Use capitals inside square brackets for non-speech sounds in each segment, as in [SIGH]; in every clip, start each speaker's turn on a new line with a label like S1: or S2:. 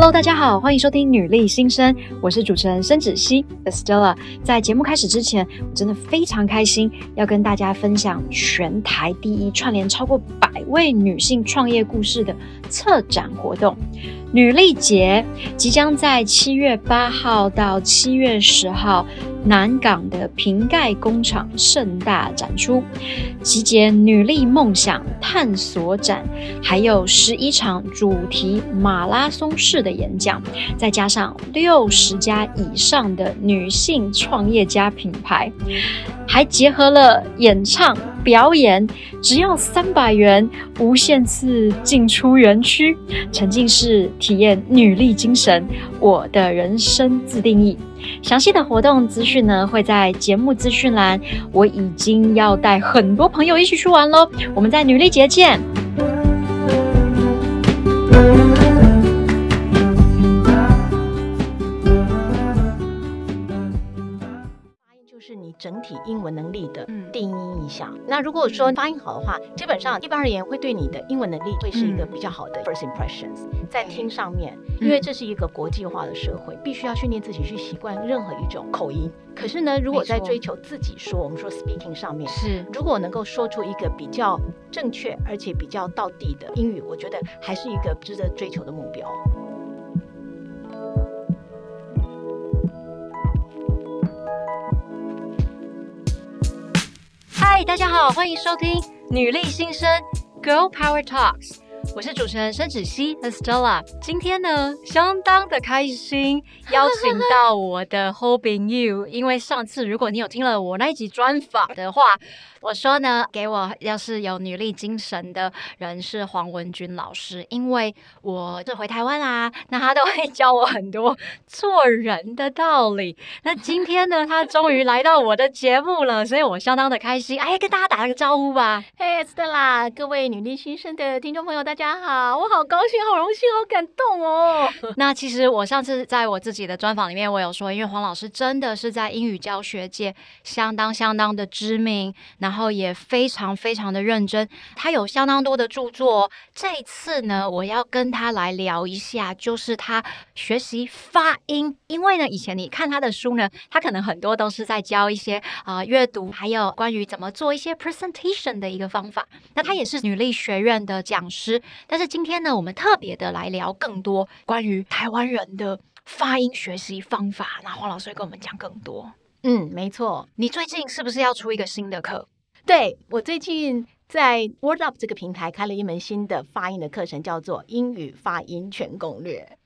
S1: Hello，大家好，欢迎收听女力新生，我是主持人申芷溪 Estella。在节目开始之前，我真的非常开心，要跟大家分享全台第一串联超过百位女性创业故事的策展活动——女力节，即将在七月八号到七月十号。南港的瓶盖工厂盛大展出，集结女力梦想探索展，还有十一场主题马拉松式的演讲，再加上六十家以上的女性创业家品牌，还结合了演唱表演，只要三百元，无限次进出园区，沉浸式体验女力精神，我的人生自定义。详细的活动资讯呢，会在节目资讯栏。我已经要带很多朋友一起去玩喽，我们在女力节见。
S2: 整体英文能力的定义一下。嗯、那如果说发音好的话，基本上一般而言会对你的英文能力会是一个比较好的 first impressions。在听上面，因为这是一个国际化的社会，必须要训练自己去习惯任何一种口音。可是呢，如果在追求自己说，我们说 speaking 上面是，如果能够说出一个比较正确而且比较到地的英语，我觉得还是一个值得追求的目标。
S1: 嗨，大家好，欢迎收听女力新生 Girl Power Talks，我是主持人申芷熙 Estella。今天呢，相当的开心，邀请到我的 Hoping You，因为上次如果你有听了我那一集专访的话。[LAUGHS] 我说呢，给我要是有女力精神的人是黄文君老师，因为我是回台湾啊，那他都会教我很多做人的道理。那今天呢，他终于来到我的节目了，所以我相当的开心。哎，跟大家打个招呼吧。
S2: 嘿，Stella，各位女力新生的听众朋友，大家好，我好高兴，好荣幸，好感动哦。[LAUGHS]
S1: 那其实我上次在我自己的专访里面，我有说，因为黄老师真的是在英语教学界相当相当的知名。然后也非常非常的认真，他有相当多的著作。这一次呢，我要跟他来聊一下，就是他学习发音。因为呢，以前你看他的书呢，他可能很多都是在教一些啊、呃、阅读，还有关于怎么做一些 presentation 的一个方法。那他也是女力学院的讲师。但是今天呢，我们特别的来聊更多关于台湾人的发音学习方法。那黄老师会跟我们讲更多。
S2: 嗯，没错。
S1: 你最近是不是要出一个新的课？
S2: 对，我最近在 WordUp 这个平台开了一门新的发音的课程，叫做英语发音全攻略。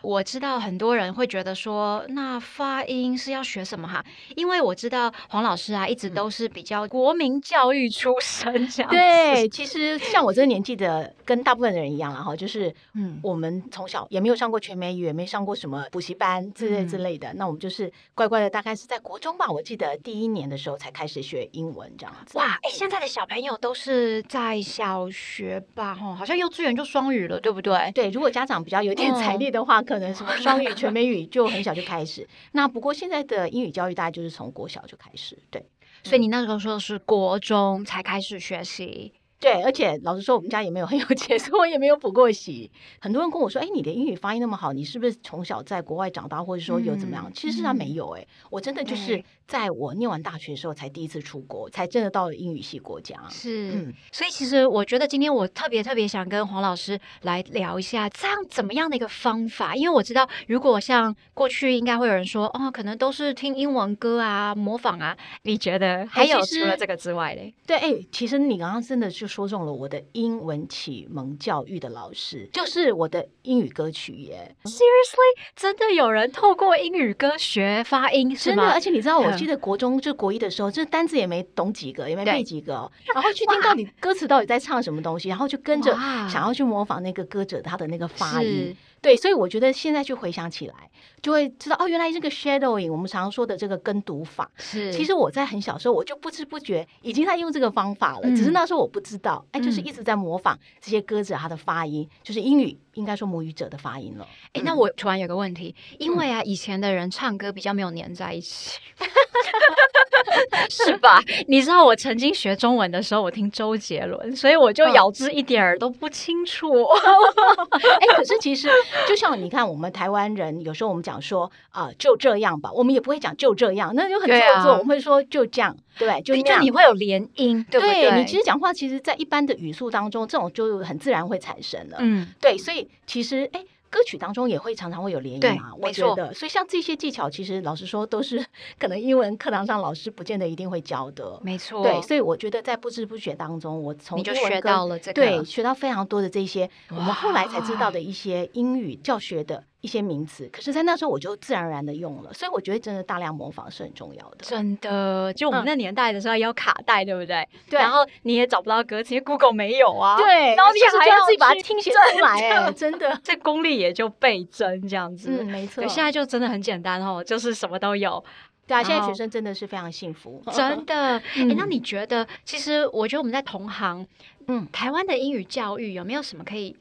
S1: 我知道很多人会觉得说，那发音是要学什么哈？因为我知道黄老师啊，一直都是比较国民教育出身这样。
S2: 对，其实像我这个年纪的，跟大部分的人一样了哈，就是 [LAUGHS] 嗯，我们从小也没有上过全美语，也没上过什么补习班之类之类的。嗯、那我们就是乖乖的，大概是在国中吧，我记得第一年的时候才开始学英文这样子。
S1: 哇，哎，现在的小朋友都是在小学吧？哈，好像幼稚园就双语了，对不对？
S2: 对，如果家长比较有点 [LAUGHS] 财力的话。嗯可能什么 [LAUGHS] 双语、全美语就很小就开始。那不过现在的英语教育大概就是从国小就开始，对。
S1: 所以你那时候说是国中才开始学习。
S2: 对，而且老实说，我们家也没有很有钱，[LAUGHS] 所以我也没有补过习。很多人跟我说：“哎，你的英语发音那么好，你是不是从小在国外长大，或者说有怎么样？”嗯、其实他没有、欸，哎、嗯，我真的就是在我念完大学的时候才第一次出国，才真的到了英语系国家。
S1: 是，嗯、所以其实我觉得今天我特别特别想跟黄老师来聊一下，这样怎么样的一个方法？因为我知道，如果像过去应该会有人说：“哦，可能都是听英文歌啊，模仿啊。”你觉得还有除了这个之外嘞？
S2: 对，哎，其实你刚刚真的就。说中了我的英文启蒙教育的老师，就是我的英语歌曲耶。
S1: Seriously，真的有人透过英语歌学发音是吗？
S2: 真的，而且你知道，我记得国中就国一的时候，这单字也没懂几个，也没背几个，然后去听到你歌词到底在唱什么东西，然后就跟着想要去模仿那个歌者他的那个发音。对，所以我觉得现在去回想起来，就会知道哦，原来这个 shadowing，我们常说的这个跟读法，是。其实我在很小时候我就不知不觉已经在用这个方法了，嗯、只是那时候我不知道，哎，就是一直在模仿这些歌者他的发音，嗯、就是英语应该说母语者的发音了。
S1: 哎，那我突然有个问题，因为啊，以前的人唱歌比较没有粘在一起。[LAUGHS] [LAUGHS] 是吧？[LAUGHS] 你知道我曾经学中文的时候，我听周杰伦，所以我就咬字一点儿都不清楚。[LAUGHS]
S2: 哎、欸，可是其实就像你看，我们台湾人有时候我们讲说啊、呃，就这样吧，我们也不会讲就这样，那就很做作，啊、我们会说就这样，对，就这样，
S1: 你会有连音，对不对？
S2: 对，你其实讲话，其实在一般的语速当中，这种就很自然会产生了。嗯，对，所以其实哎。欸歌曲当中也会常常会有连音啊，我觉得，所以像这些技巧，其实老实说都是可能英文课堂上老师不见得一定会教的，
S1: 没错。
S2: 对，所以我觉得在不知不觉当中，我从
S1: 你就学到了这个，
S2: 对，学到非常多的这些我们后来才知道的一些英语教学的。一些名词，可是，在那时候我就自然而然的用了，所以我觉得真的大量模仿是很重要的。
S1: 真的，就我们那年代的时候要卡带，对不对？
S2: 对。
S1: 然后你也找不到歌词，因为 Google 没有啊。
S2: 对。
S1: 然后你还要
S2: 自己把它听写出来，哎，真的，[LAUGHS]
S1: 这功力也就倍增这样子。
S2: 嗯，没错。
S1: 现在就真的很简单哦，就是什么都有。
S2: 对啊，现在学生真的是非常幸福，
S1: 真的。[LAUGHS] 哎，那你觉得，其实我觉得我们在同行。嗯，台湾的英语教育有没有什么可以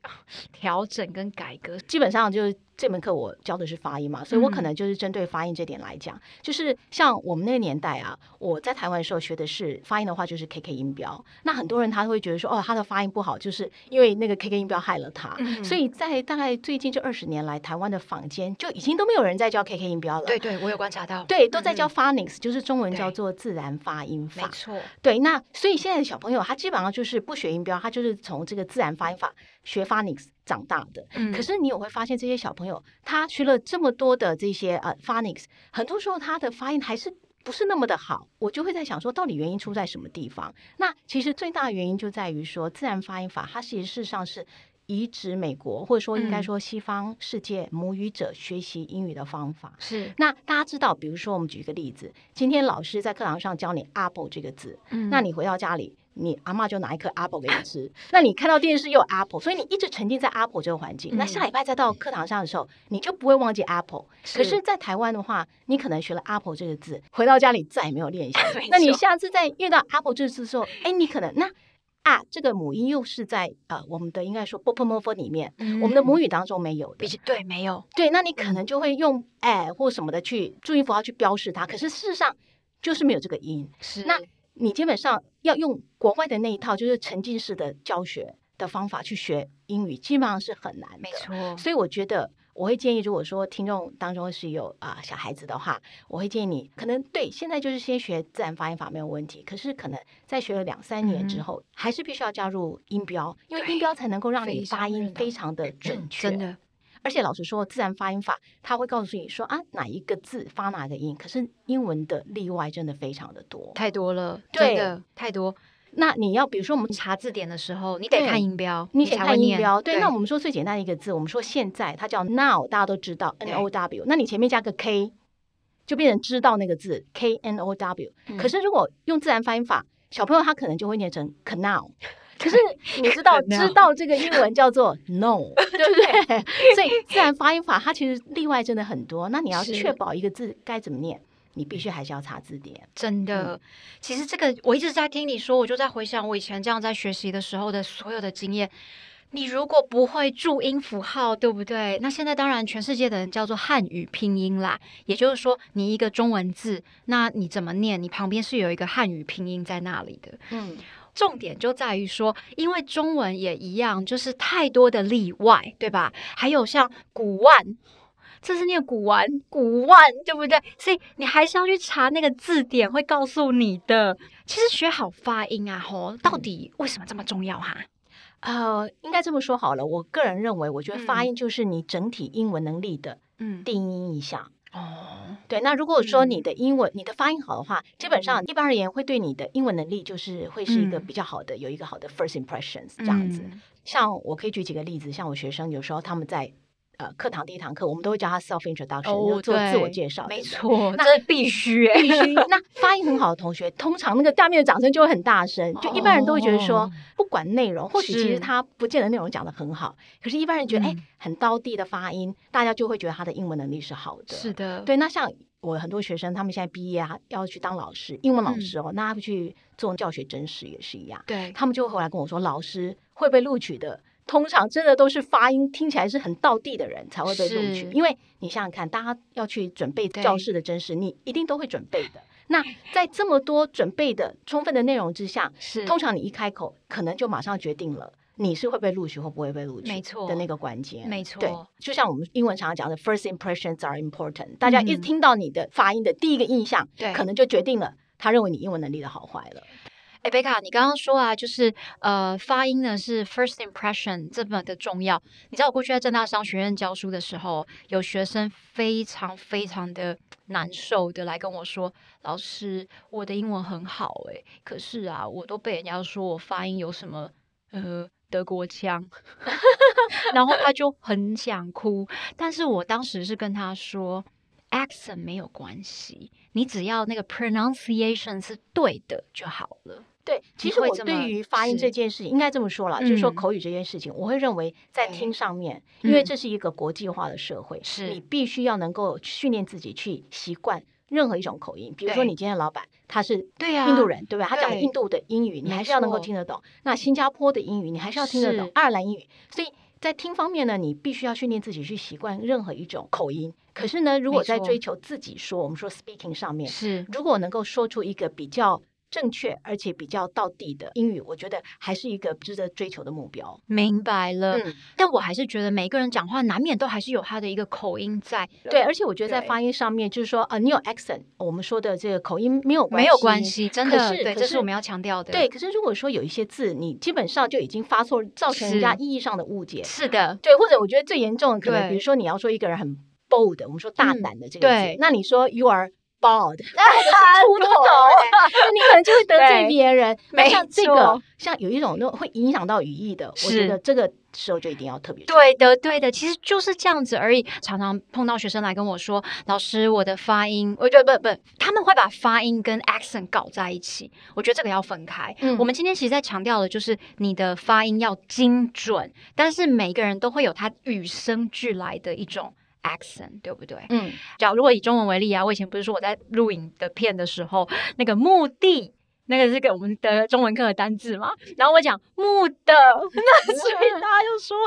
S1: 调整跟改革？
S2: 基本上就是这门课我教的是发音嘛，所以我可能就是针对发音这点来讲，嗯、就是像我们那个年代啊，我在台湾的时候学的是发音的话，就是 KK 音标。那很多人他会觉得说，哦，他的发音不好，就是因为那个 KK 音标害了他。嗯、所以在大概最近这二十年来，台湾的坊间就已经都没有人在教 KK 音标了。
S1: 对对，我有观察到，
S2: 对，都在教 Phonics，、嗯、就是中文叫做自然发音法。
S1: 没错，
S2: 对，那所以现在的小朋友他基本上就是不学音标，他就是从这个自然发音法学 phonics 长大的，嗯，可是你有会发现这些小朋友，他学了这么多的这些呃 phonics，很多时候他的发音还是不是那么的好，我就会在想说，到底原因出在什么地方？那其实最大的原因就在于说，自然发音法它其实事实上是移植美国或者说应该说西方世界母语者学习英语的方法。是，那大家知道，比如说我们举一个例子，今天老师在课堂上教你 apple 这个字，嗯，那你回到家里。你阿嬷就拿一颗 apple 给你吃，[LAUGHS] 那你看到电视又有 apple，所以你一直沉浸在 apple 这个环境。嗯、那下礼拜再到课堂上的时候，你就不会忘记 apple。可是，在台湾的话，你可能学了 apple 这个字，回到家里再也没有练习。[LAUGHS] 错那你下次再遇到 apple 这个字的时候，哎，你可能那啊，这个母音又是在呃我们的应该说 bopomofo 里面，嗯、我们的母语当中没有的。
S1: 对，没有。
S2: 对，那你可能就会用哎或什么的去注音符号去标示它，可是事实上就是没有这个音。是，那。你基本上要用国外的那一套，就是沉浸式的教学的方法去学英语，基本上是很难的。没错，所以我觉得我会建议，如果说听众当中是有啊、呃、小孩子的话，我会建议你，可能对现在就是先学自然发音法没有问题，可是可能在学了两三年之后，嗯、还是必须要加入音标，因为音标才能够让你发音非常的准确。真的。而且老实说，自然发音法它会告诉你说啊，哪一个字发哪个音。可是英文的例外真的非常的多，
S1: 太多了，对的太多。
S2: 那你要比如说我们
S1: 查字典的时候，你得看音标，
S2: 你得看音标。对，那我们说最简单的一个字，我们说现在它叫 now，大家都知道 n o w，那你前面加个 k，就变成知道那个字 k n o w。嗯、可是如果用自然发音法，小朋友他可能就会念成 canal。[LAUGHS] 可是你知道，知道这个英文叫做 no，[LAUGHS] 对不对？所以自然发音法它其实例外真的很多。那你要确保一个字该怎么念，你必须还是要查字典。
S1: 真的，其实这个我一直在听你说，我就在回想我以前这样在学习的时候的所有的经验。你如果不会注音符号，对不对？那现在当然全世界的人叫做汉语拼音啦，也就是说，你一个中文字，那你怎么念？你旁边是有一个汉语拼音在那里的。嗯。重点就在于说，因为中文也一样，就是太多的例外，对吧？还有像古玩，这是念古玩，古玩，对不对？所以你还是要去查那个字典，会告诉你的。其实学好发音啊，吼，到底为什么这么重要哈？
S2: 呃，应该这么说好了，我个人认为，我觉得发音就是你整体英文能力的嗯定义一项。哦，对，那如果说你的英文、嗯、你的发音好的话，基本上一般而言会对你的英文能力就是会是一个比较好的，嗯、有一个好的 first impressions 这样子。嗯、像我可以举几个例子，像我学生有时候他们在。呃，课堂第一堂课，我们都会叫他 self introduction，、oh, 做自我介绍。
S1: 没错，
S2: 那
S1: 这必须
S2: 必须。那发音很好的同学，通常那个下面的掌声就会很大声。就一般人都会觉得说，oh, 不管内容，或许其实他不见得内容讲的很好，可是一般人觉得，哎、嗯，很到地的发音，大家就会觉得他的英文能力是好的。
S1: 是的，
S2: 对。那像我很多学生，他们现在毕业啊，要去当老师，英文老师哦，嗯、那他们去做教学真实也是一样。对，他们就会回来跟我说，老师会被录取的。通常真的都是发音听起来是很道地的人才会被录取，因为你想想看，大家要去准备教室的真实，你一定都会准备的。那在这么多准备的充分的内容之下，
S1: 是
S2: 通常你一开口，可能就马上决定了你是会被录取或不会被录取，
S1: 没错
S2: 的那个关键，
S1: 没错。
S2: 对，就像我们英文常常讲的，first impressions are important。大家一听到你的发音的第一个印象，对，可能就决定了他认为你英文能力的好坏了。
S1: 哎，贝卡，你刚刚说啊，就是呃，发音呢是 first impression 这么的重要。你知道我过去在正大商学院教书的时候，有学生非常非常的难受的来跟我说：“老师，我的英文很好，哎，可是啊，我都被人家说我发音有什么呃德国腔，[LAUGHS] 然后他就很想哭。但是我当时是跟他说，accent 没有关系，你只要那个 pronunciation 是对的就好了。”
S2: 对，其实我对于发音这件事情，应该这么说了，就是说口语这件事情，我会认为在听上面，因为这是一个国际化的社会，是你必须要能够训练自己去习惯任何一种口音。比如说，你今天的老板他是印度人，对吧？他讲印度的英语，你还是要能够听得懂。那新加坡的英语，你还是要听得懂。爱尔兰英语，所以在听方面呢，你必须要训练自己去习惯任何一种口音。可是呢，如果在追求自己说，我们说 speaking 上面，是如果能够说出一个比较。正确而且比较到地的英语，我觉得还是一个值得追求的目标。
S1: 明白了，嗯，但我还是觉得每个人讲话难免都还是有他的一个口音在。
S2: 对，而且我觉得在发音上面，就是说啊，你有 accent，我们说的这个口音没有关系，
S1: 没有关系，真的，这是我们要强调的。
S2: 对，可是如果说有一些字，你基本上就已经发错，造成人家意义上的误解。
S1: 是的，
S2: 对，或者我觉得最严重的可能，比如说你要说一个人很 bold，我们说大胆的这个字，那你说 you are。bald，秃头，[LAUGHS] [LAUGHS] [LAUGHS] 你可能就会得罪别人。没像这个，像有一种那种会影响到语义的，我觉得这个时候就一定要特别。
S1: 对的，对的，其实就是这样子而已。常常碰到学生来跟我说：“老师，我的发音，我觉得不不，他们会把发音跟 accent 搞在一起。我觉得这个要分开。嗯，我们今天其实在强调的就是你的发音要精准，但是每个人都会有他与生俱来的一种。Accent 对不对？嗯，假如果以中文为例啊，我以前不是说我在录影的片的时候，那个目的，那个是给我们的中文课的单字嘛，然后我讲目的，[LAUGHS] 那所以大家就说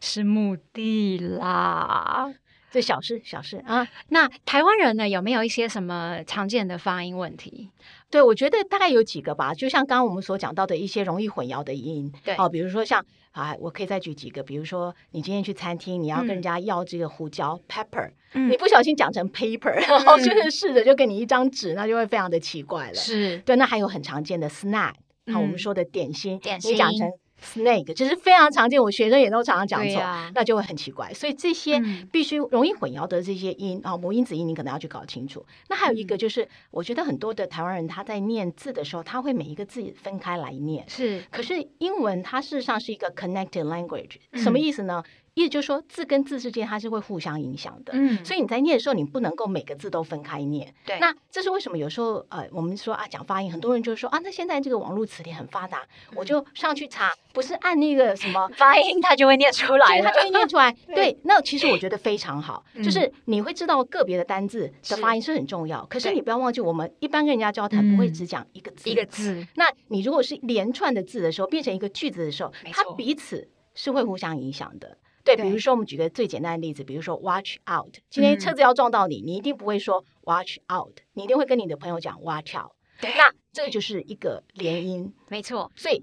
S1: 是目的啦，
S2: 这小事小事啊。
S1: 那台湾人呢，有没有一些什么常见的发音问题？
S2: 对，我觉得大概有几个吧，就像刚刚我们所讲到的一些容易混淆的音，对，哦，比如说像啊，我可以再举几个，比如说你今天去餐厅，你要跟人家要这个胡椒、嗯、pepper，、嗯、你不小心讲成 paper，然后就是试着就给你一张纸，那就会非常的奇怪了。是对，那还有很常见的 snack，好、嗯，我们说的点心，点心你讲成。Snake 就是非常常见，我学生也都常常讲错，啊、那就会很奇怪。所以这些必须容易混淆的这些音啊，母音子音，你可能要去搞清楚。那还有一个就是，嗯、我觉得很多的台湾人他在念字的时候，他会每一个字分开来念。是，可是英文它事实上是一个 connected language，、嗯、什么意思呢？意思就是说，字跟字之间它是会互相影响的，嗯，所以你在念的时候，你不能够每个字都分开念。对，那这是为什么？有时候呃，我们说啊，讲发音，很多人就是说啊，那现在这个网络词典很发达，嗯、我就上去查，不是按那个什么 [LAUGHS]
S1: 发音，它就会念出来，
S2: 它就会念出来。[LAUGHS] 对，那其实我觉得非常好，就是你会知道个别的单字的发音是很重要，可是你不要忘记，我们一般跟人家交谈不会只讲一个字，一个字。那你如果是连串的字的时候，变成一个句子的时候，它彼此是会互相影响的。对，比如说我们举个最简单的例子，比如说 watch out，今天车子要撞到你，嗯、你一定不会说 watch out，你一定会跟你的朋友讲 watch out。对，那这个就是一个连音，没错。所以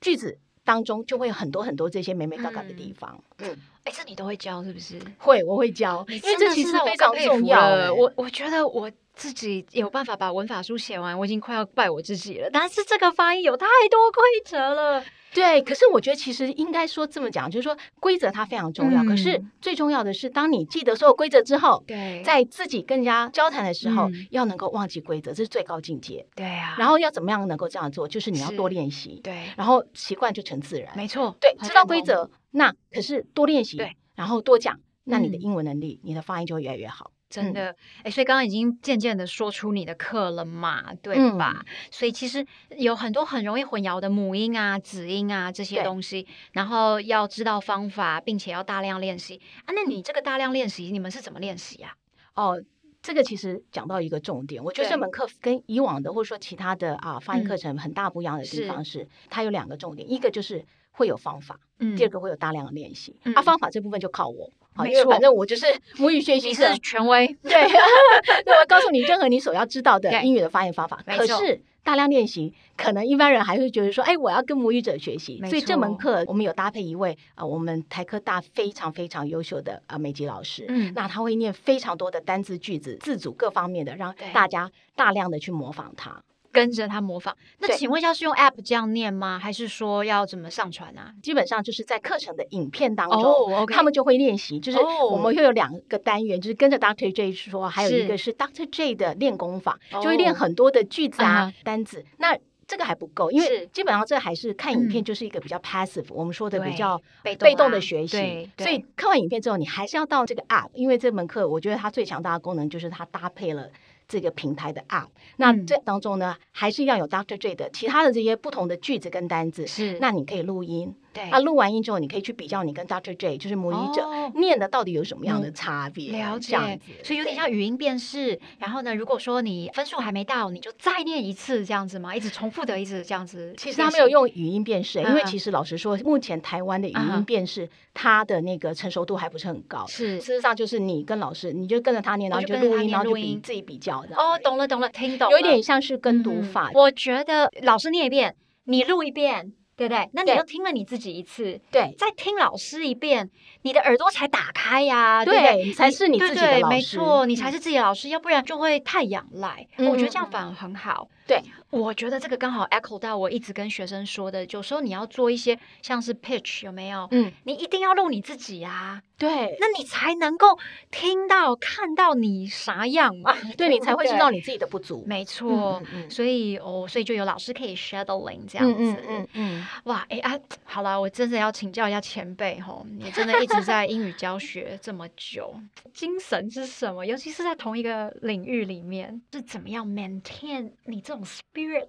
S2: 句子当中就会有很多很多这些美美嘎嘎的地方。嗯，
S1: 哎，这你都会教是不是？
S2: 会，我会教，因为这其实非常重要。
S1: 我我觉得我自己有办法把文法书写完，我已经快要拜我自己了。但是这个发音有太多规则了。
S2: 对，可是我觉得其实应该说这么讲，就是说规则它非常重要。嗯、可是最重要的是，当你记得所有规则之后，对，在自己跟人家交谈的时候，嗯、要能够忘记规则，这是最高境界。对啊。然后要怎么样能够这样做？就是你要多练习。对。然后习惯就成自然。没错。对，知道规则，那可是多练习，对，然后多讲，那你的英文能力、嗯、你的发音就会越来越好。
S1: 真的，哎、嗯，所以刚刚已经渐渐的说出你的课了嘛，对吧？嗯、所以其实有很多很容易混淆的母音啊、子音啊这些东西，然后要知道方法，并且要大量练习啊。那你这个大量练习，你们是怎么练习呀？
S2: 哦，这个其实讲到一个重点，我觉得这门课跟以往的或者说其他的啊发音课程很大不一样的地方是，是它有两个重点，一个就是会有方法，嗯，第二个会有大量的练习。嗯、啊，方法这部分就靠我。好，因为反正我就是母语学习
S1: 者，是权威。
S2: 对，[LAUGHS] 那我告诉你任何你所要知道的英语的发音方法。可是大量练习，可能一般人还会觉得说，哎，我要跟母语者学习。所以这门课我们有搭配一位啊，我们台科大非常非常优秀的啊美籍老师。嗯，那他会念非常多的单字句子、字组各方面的，让大家大量的去模仿他。
S1: 跟着他模仿，那请问一下是用 App 这样念吗？还是说要怎么上传啊？
S2: 基本上就是在课程的影片当中，oh. 他们就会练习。就是我们会有两个单元，就是跟着 Dr. J 说，还有一个是 Dr. J 的练功法，就会练很多的句子啊、uh-huh. 单字。那这个还不够，因为基本上这还是看影片，就是一个比较 passive，、嗯、我们说的比较被动的学习。所以看完影片之后，你还是要到这个 App，因为这门课我觉得它最强大的功能就是它搭配了。这个平台的 App，那这当中呢，还是要有 Doctor J 的其他的这些不同的句子跟单字。是，那你可以录音。对，啊录完音之后，你可以去比较你跟 Dr. J，就是母语者、哦、念的到底有什么样的差别？嗯、了解，
S1: 所以有点像语音辨识。然后呢，如果说你分数还没到，你就再念一次这样子嘛，一直重复的，一直这样子。
S2: 其实他没有用语音辨识、嗯，因为其实老实说，目前台湾的语音辨识、嗯，它的那个成熟度还不是很高。是，事实上就是你跟老师，你就跟着他念，然后就录音，然后就比自己比较的。
S1: 哦，懂了，懂了，听懂了。
S2: 有一点像是跟读法、嗯。
S1: 我觉得老师念一遍，你录一遍。对不对？那你又听了你自己一次，对，再听老师一遍，你的耳朵才打开呀、啊，对不对？
S2: 才是你自己的老师，
S1: 没错，你才是自己的老师，要不然就会太仰赖。嗯、我觉得这样反而很好。对，我觉得这个刚好 echo 到我一直跟学生说的，有时候你要做一些像是 pitch 有没有？嗯，你一定要录你自己啊，对，那你才能够听到看到你啥样嘛，[LAUGHS]
S2: 对，你才会知道你自己的不足。
S1: 没错，嗯嗯、所以哦，所以就有老师可以 shadowing 这样子，嗯嗯，嗯哇，哎啊，好了，我真的要请教一下前辈吼，你真的一直在英语教学这么久，精神是什么？尤其是在同一个领域里面，是怎么样 maintain 你这？种 spirit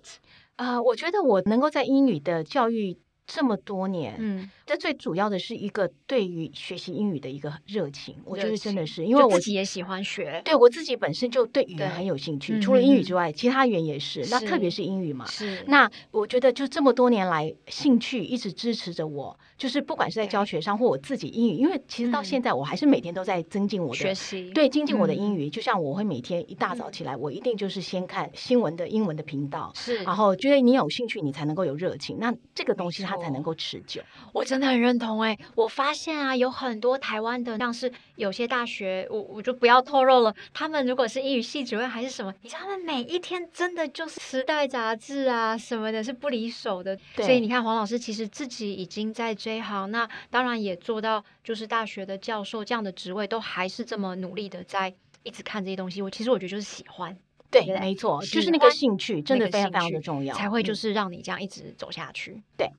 S2: 啊我觉得我能够在英语的教育这么多年，嗯。这最主要的是一个对于学习英语的一个热情，我觉得真的是因为我
S1: 自己也喜欢学，
S2: 对我自己本身就对语言很有兴趣，除了英语之外，其他语言也是，是。那特别是英语嘛，是。那我觉得就这么多年来，兴趣一直支持着我，就是不管是在教学上或我自己英语，因为其实到现在我还是每天都在增进我的学习，对，精进我的英语。就像我会每天一大早起来，我一定就是先看新闻的英文的频道，是。然后觉得你有兴趣，你才能够有热情，那这个东西它才能够持久。
S1: 我真的很认同哎、欸，我发现啊，有很多台湾的，像是有些大学，我我就不要透露了。他们如果是英语系主任还是什么，你知道他们每一天真的就是《时代》杂志啊什么的，是不离手的。所以你看，黄老师其实自己已经在这一行，那当然也做到就是大学的教授这样的职位，都还是这么努力的在一直看这些东西。我其实我觉得就是喜欢，
S2: 对，对没错，就是那个兴趣，真的非常非常的重要，
S1: 才会就是让你这样一直走下去。嗯、对。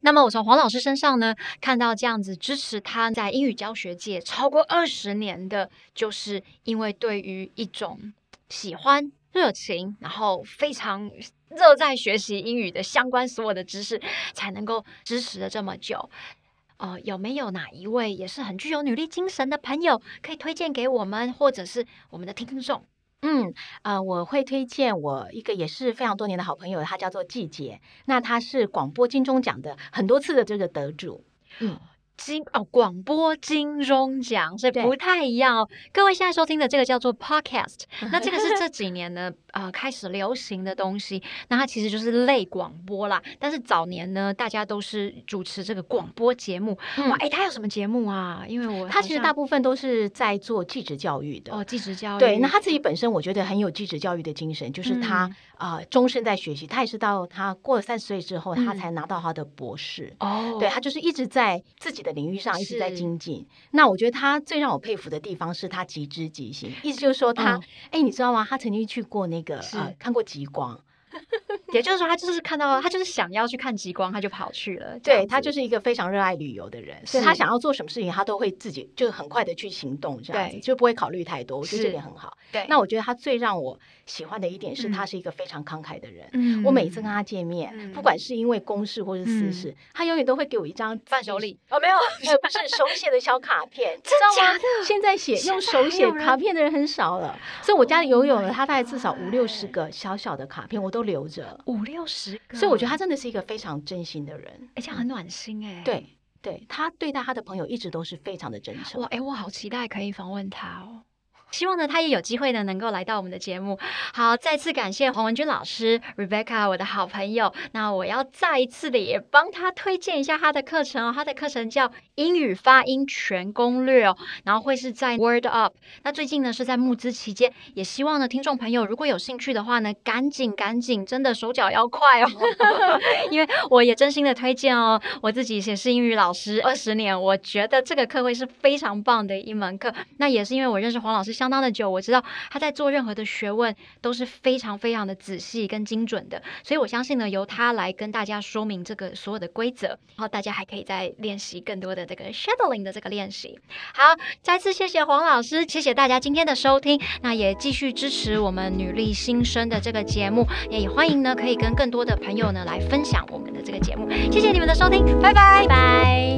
S1: 那么我从黄老师身上呢，看到这样子支持他在英语教学界超过二十年的，就是因为对于一种喜欢、热情，然后非常热在学习英语的相关所有的知识，才能够支持了这么久。呃，有没有哪一位也是很具有努力精神的朋友可以推荐给我们，或者是我们的听众？
S2: 嗯，呃，我会推荐我一个也是非常多年的好朋友，他叫做季杰，那他是广播金钟奖的很多次的这个得主，嗯。
S1: 金哦，广播金钟奖，所以不太一样哦。各位现在收听的这个叫做 Podcast，[LAUGHS] 那这个是这几年呢呃开始流行的东西。那它其实就是类广播啦。但是早年呢，大家都是主持这个广播节目。嗯、哇，哎，他有什么节目啊？因为我
S2: 他其实大部分都是在做继职教育的。
S1: 哦，继职教育。
S2: 对，那他自己本身我觉得很有继职教育的精神，就是他啊、嗯呃、终身在学习。他也是到他过了三十岁之后，他才拿到他的博士。哦、嗯，对他就是一直在自己的。领域上一直在精进，那我觉得他最让我佩服的地方是他极知极行，意思就是说他，哎、嗯，你知道吗？他曾经去过那个呃，看过极光。[LAUGHS]
S1: 也就是说，他就是看到，他就是想要去看极光，他就跑去了。
S2: 对，他就是一个非常热爱旅游的人，所以他想要做什么事情，他都会自己就很快的去行动，这样子就不会考虑太多。我觉得这点很好。对，那我觉得他最让我喜欢的一点是他是一个非常慷慨的人。嗯，我每一次跟他见面，嗯、不管是因为公事或是私事、嗯，他永远都会给我一张
S1: 伴手礼。
S2: 哦，没有，[LAUGHS] 不是手写的小卡片，
S1: 知道吗？
S2: 现在写用手写卡片的人很少了，所以我家里拥有了他大概至少五六十个小小的卡片，我都留着。
S1: 五六十个，
S2: 所以我觉得他真的是一个非常真心的人，
S1: 而且很暖心哎、欸。
S2: 对对，他对待他的朋友一直都是非常的真诚。
S1: 哇，哎，我好期待可以访问他哦。希望呢，他也有机会呢，能够来到我们的节目。好，再次感谢黄文君老师，Rebecca，我的好朋友。那我要再一次的也帮他推荐一下他的课程哦。他的课程叫英语发音全攻略哦，然后会是在 Word Up。那最近呢是在募资期间，也希望呢听众朋友如果有兴趣的话呢，赶紧赶紧，真的手脚要快哦，[LAUGHS] 因为我也真心的推荐哦。我自己也是英语老师二十年，我觉得这个课会是非常棒的一门课。那也是因为我认识黄老师。相当的久，我知道他在做任何的学问都是非常非常的仔细跟精准的，所以我相信呢，由他来跟大家说明这个所有的规则，然后大家还可以再练习更多的这个 shadowing 的这个练习。好，再次谢谢黄老师，谢谢大家今天的收听，那也继续支持我们女力新生的这个节目，也欢迎呢可以跟更多的朋友呢来分享我们的这个节目，谢谢你们的收听，拜拜拜。